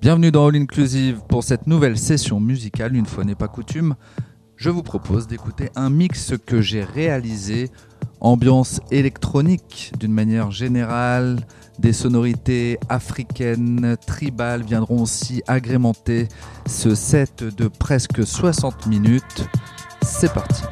Bienvenue dans All Inclusive pour cette nouvelle session musicale. Une fois n'est pas coutume, je vous propose d'écouter un mix que j'ai réalisé, ambiance électronique d'une manière générale, des sonorités africaines, tribales viendront aussi agrémenter ce set de presque 60 minutes. C'est parti.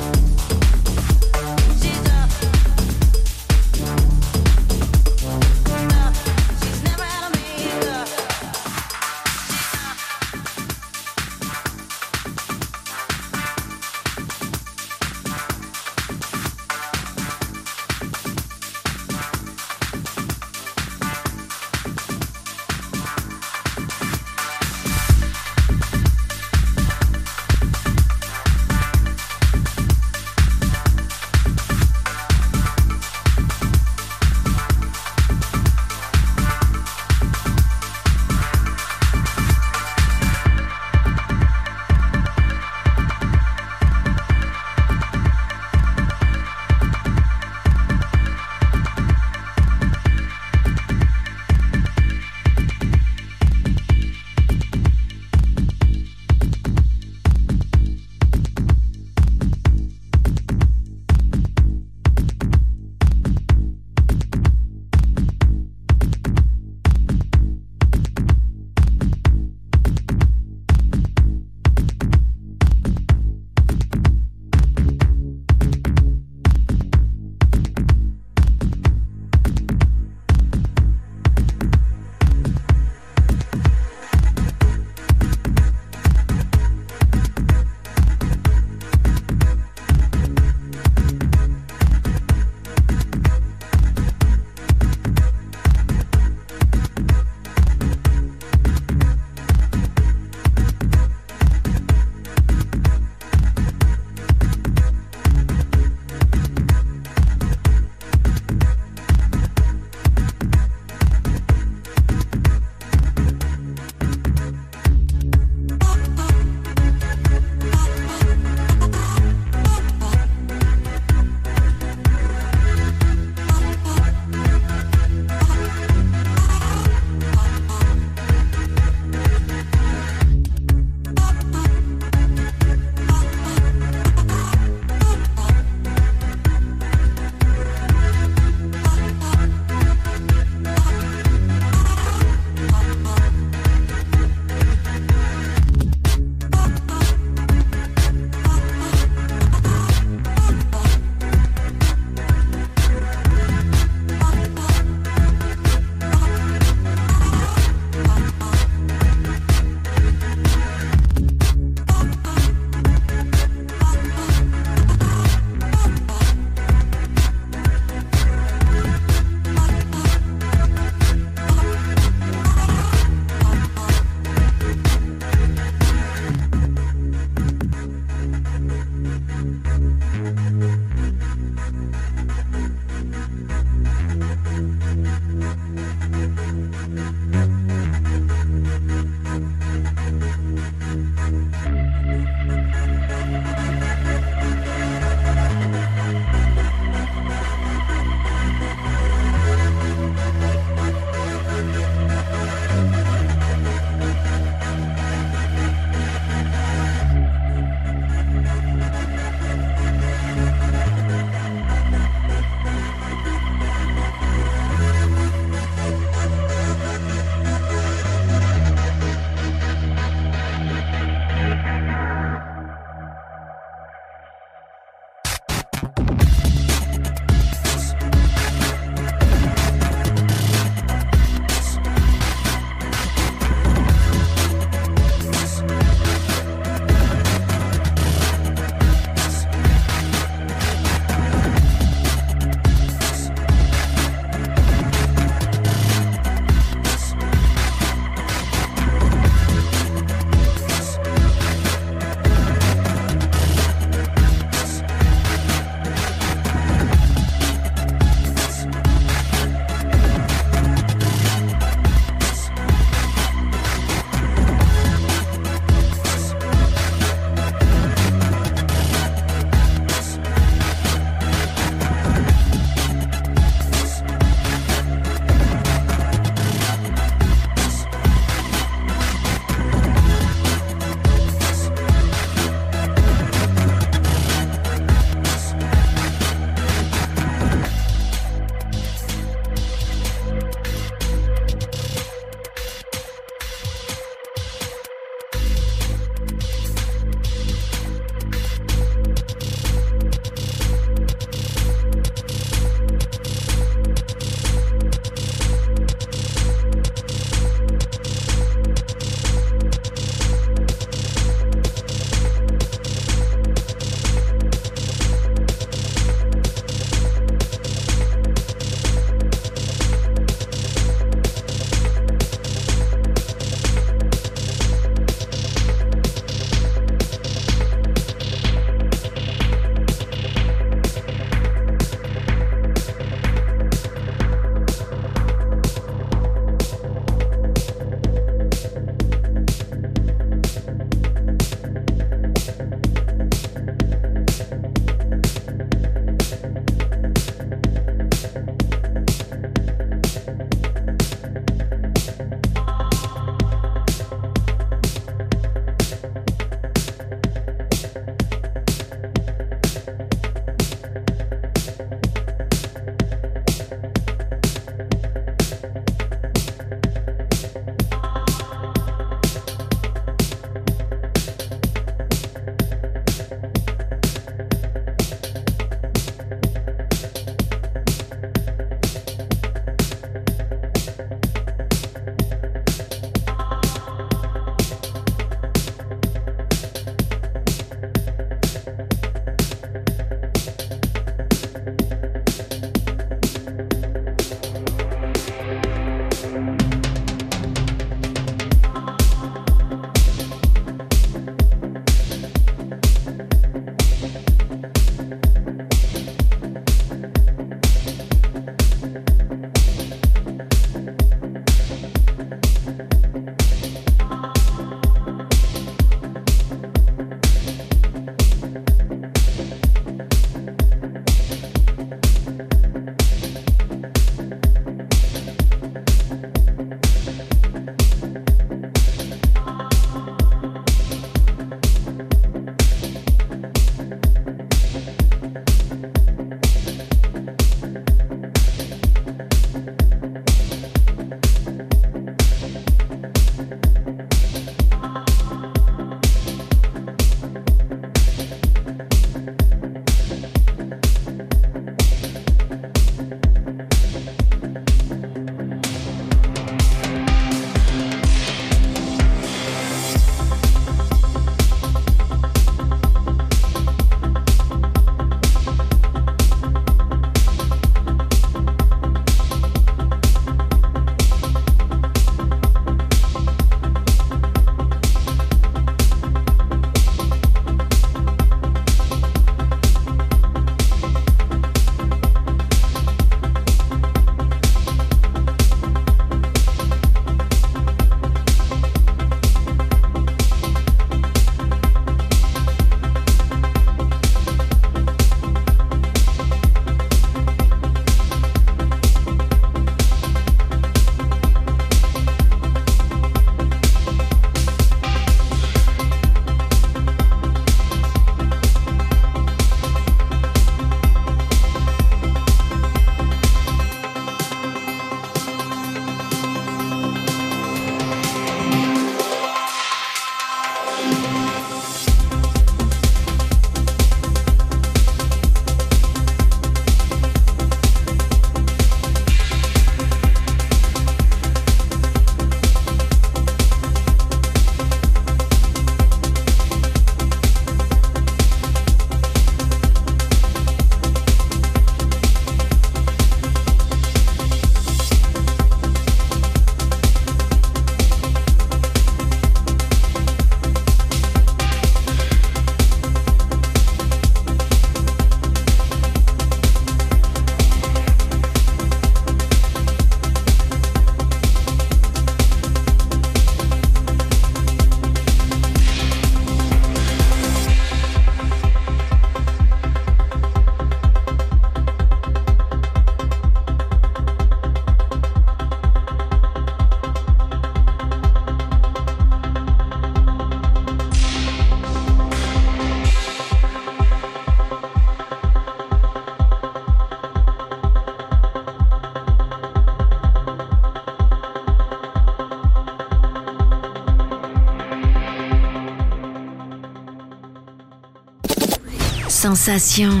Sensation.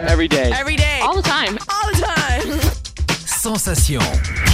Every day. Every day. All the time. All the time. Sensation.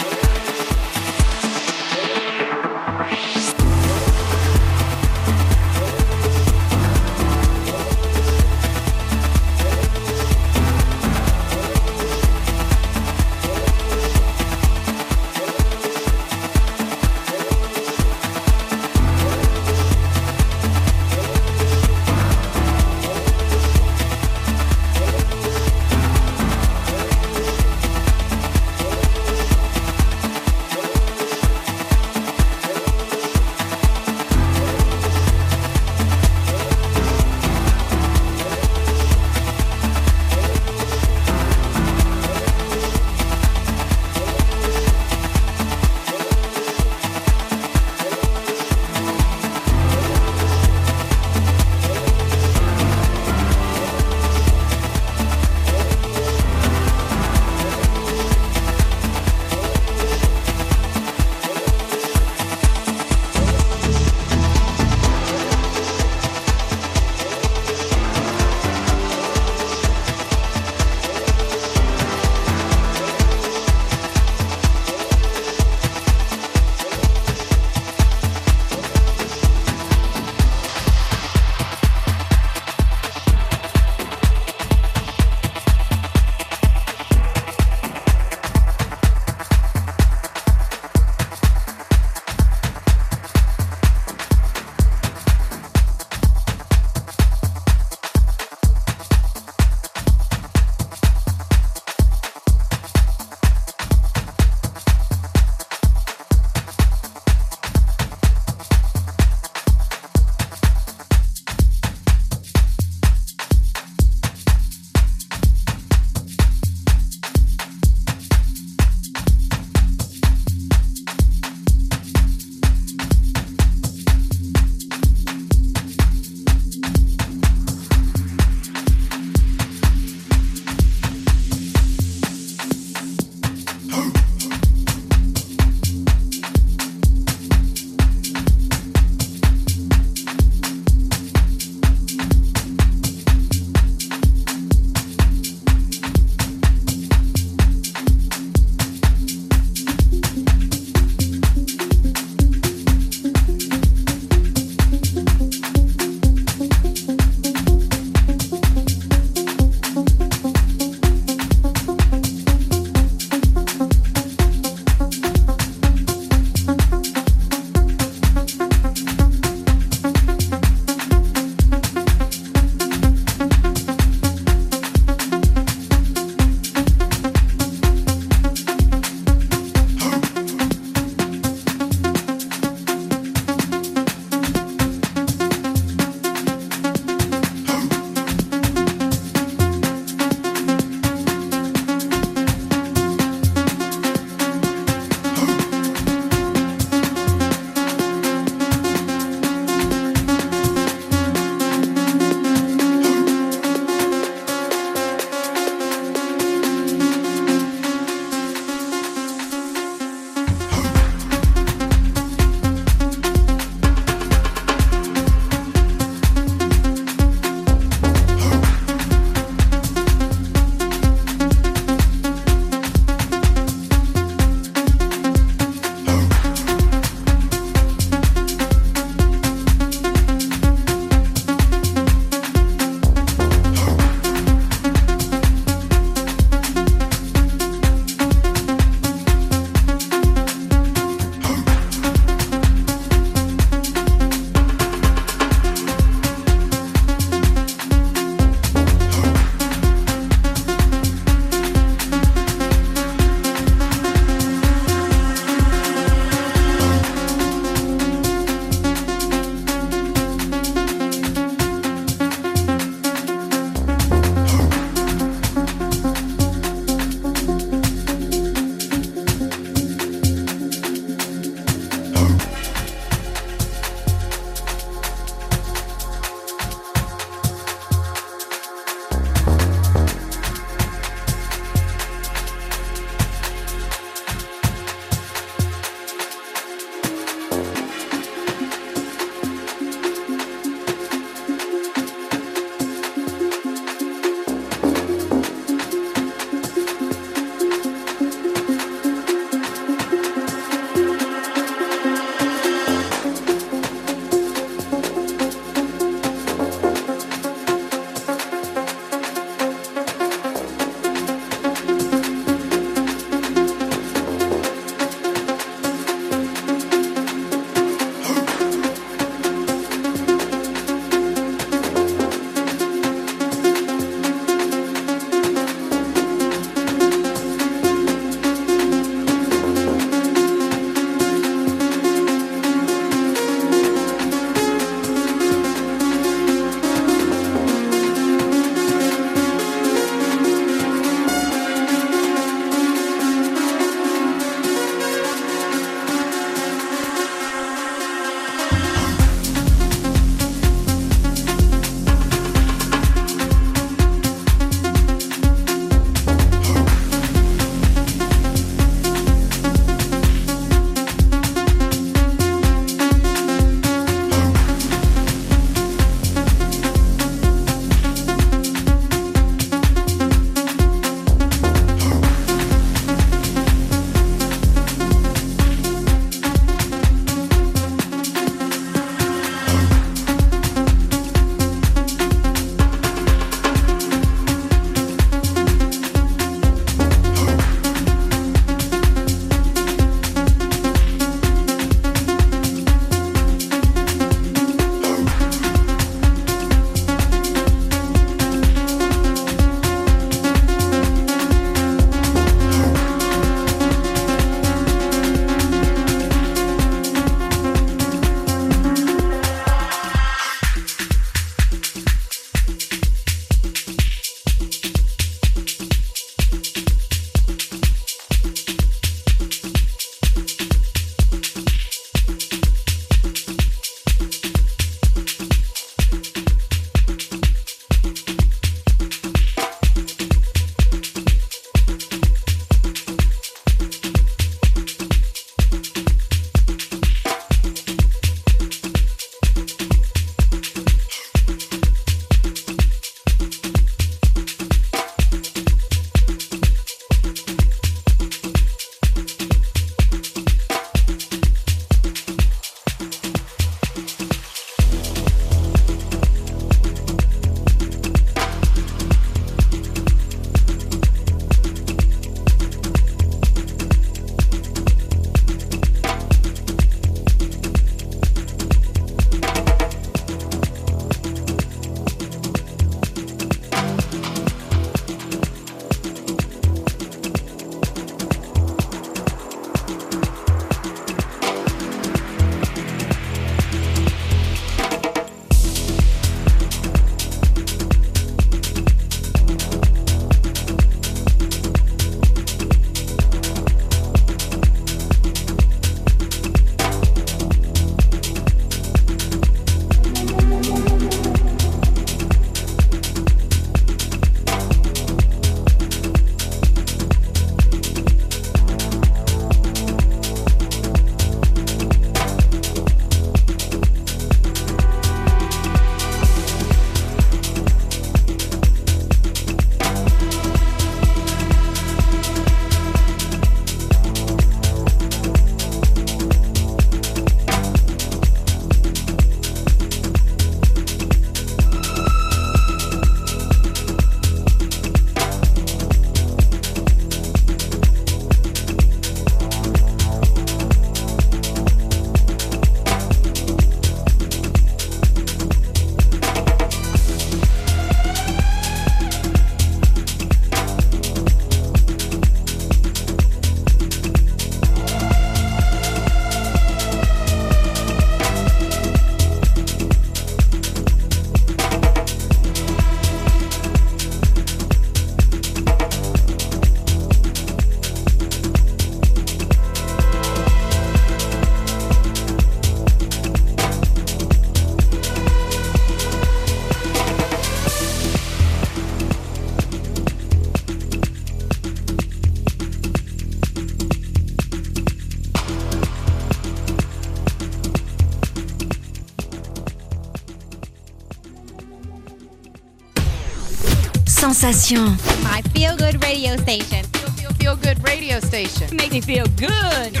Sensation. My feel good radio station. Feel, feel, feel good radio station. Make me feel good.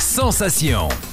Sensation.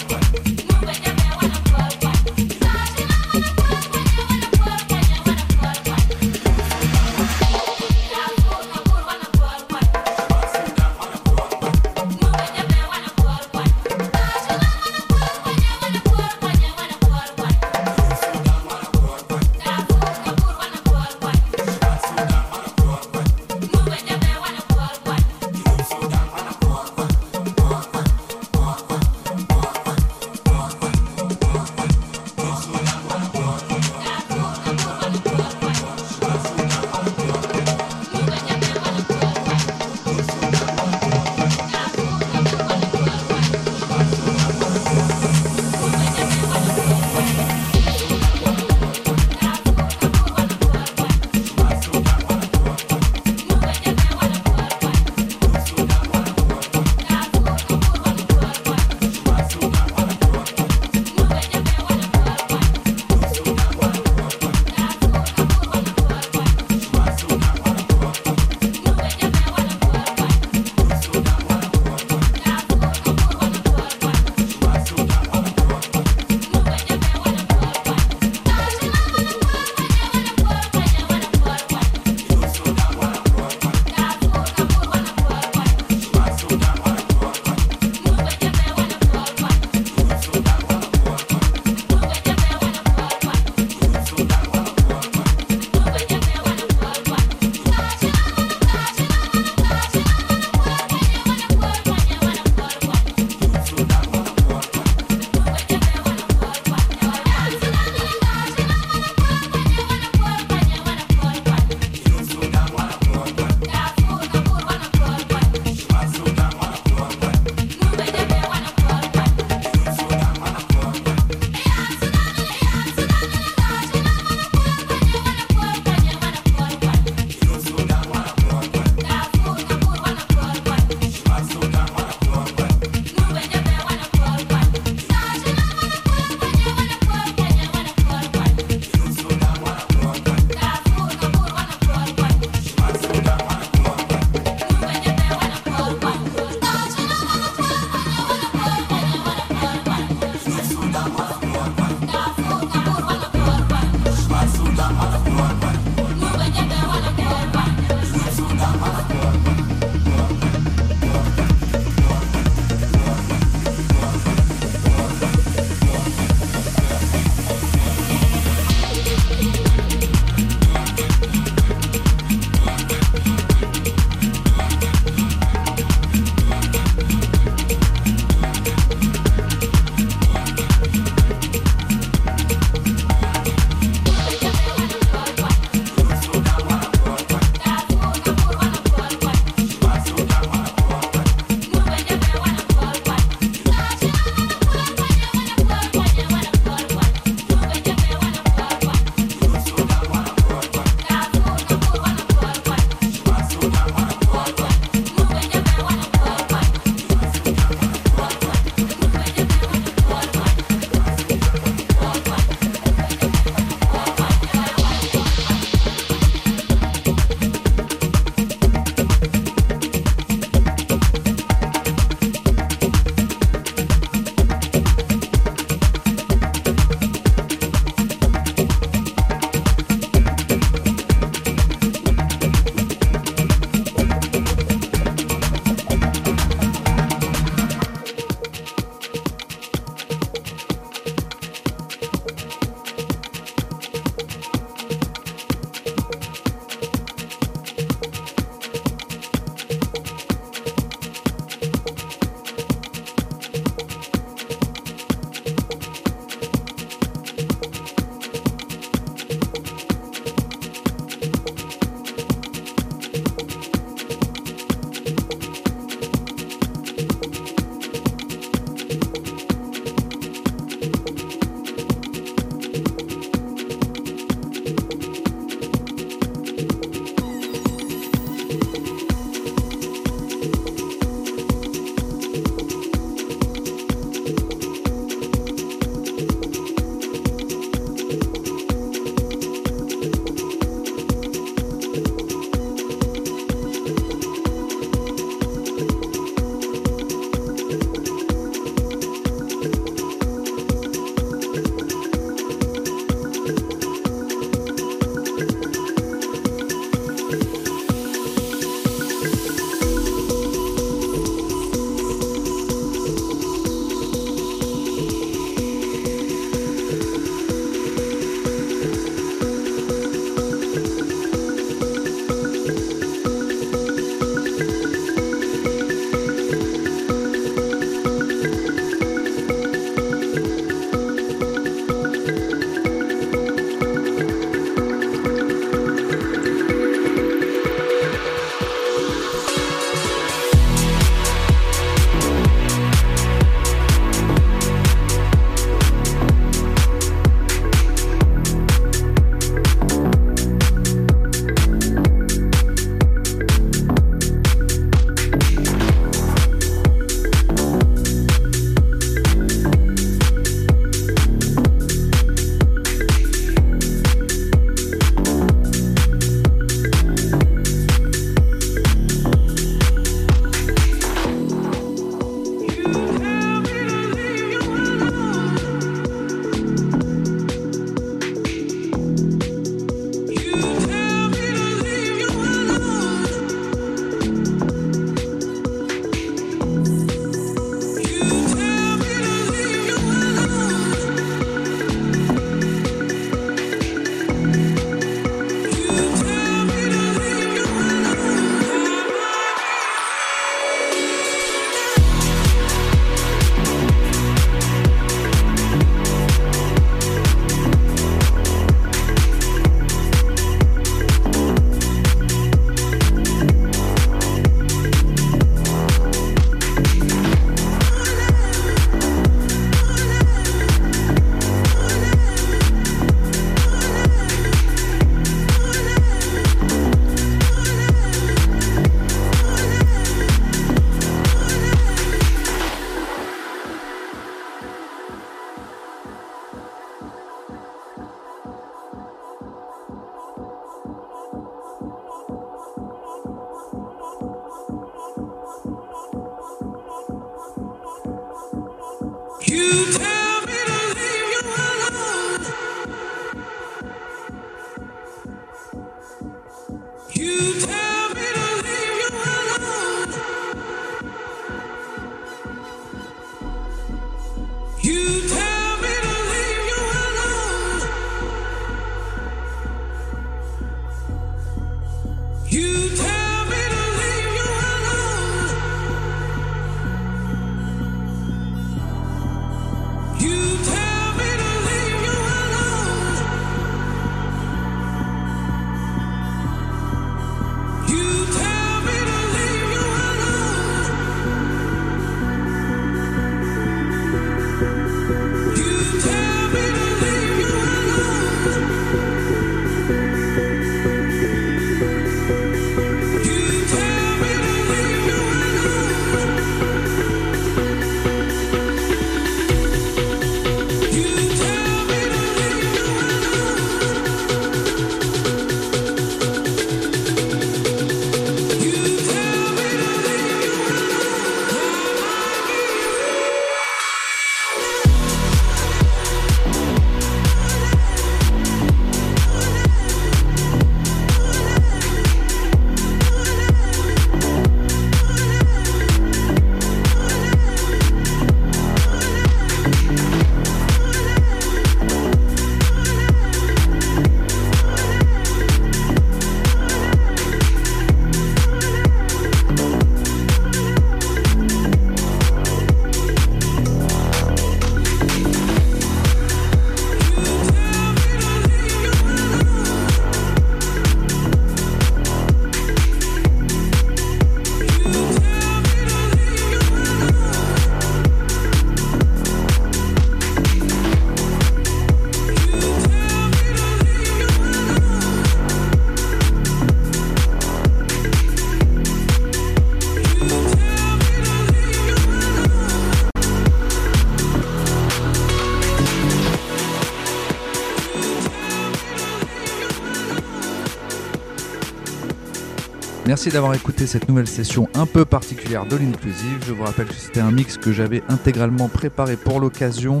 Merci d'avoir écouté cette nouvelle session un peu particulière de l'Inclusive. Je vous rappelle que c'était un mix que j'avais intégralement préparé pour l'occasion.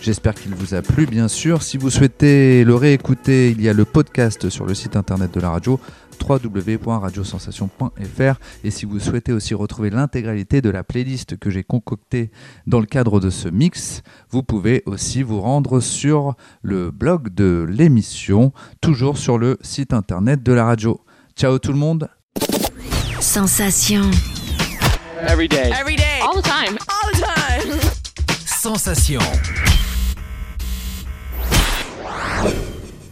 J'espère qu'il vous a plu, bien sûr. Si vous souhaitez le réécouter, il y a le podcast sur le site internet de la radio www.radiosensation.fr et si vous souhaitez aussi retrouver l'intégralité de la playlist que j'ai concoctée dans le cadre de ce mix, vous pouvez aussi vous rendre sur le blog de l'émission, toujours sur le site internet de la radio. Ciao tout le monde Sensation. Every day. Every day. All the time. All the time. Sensation.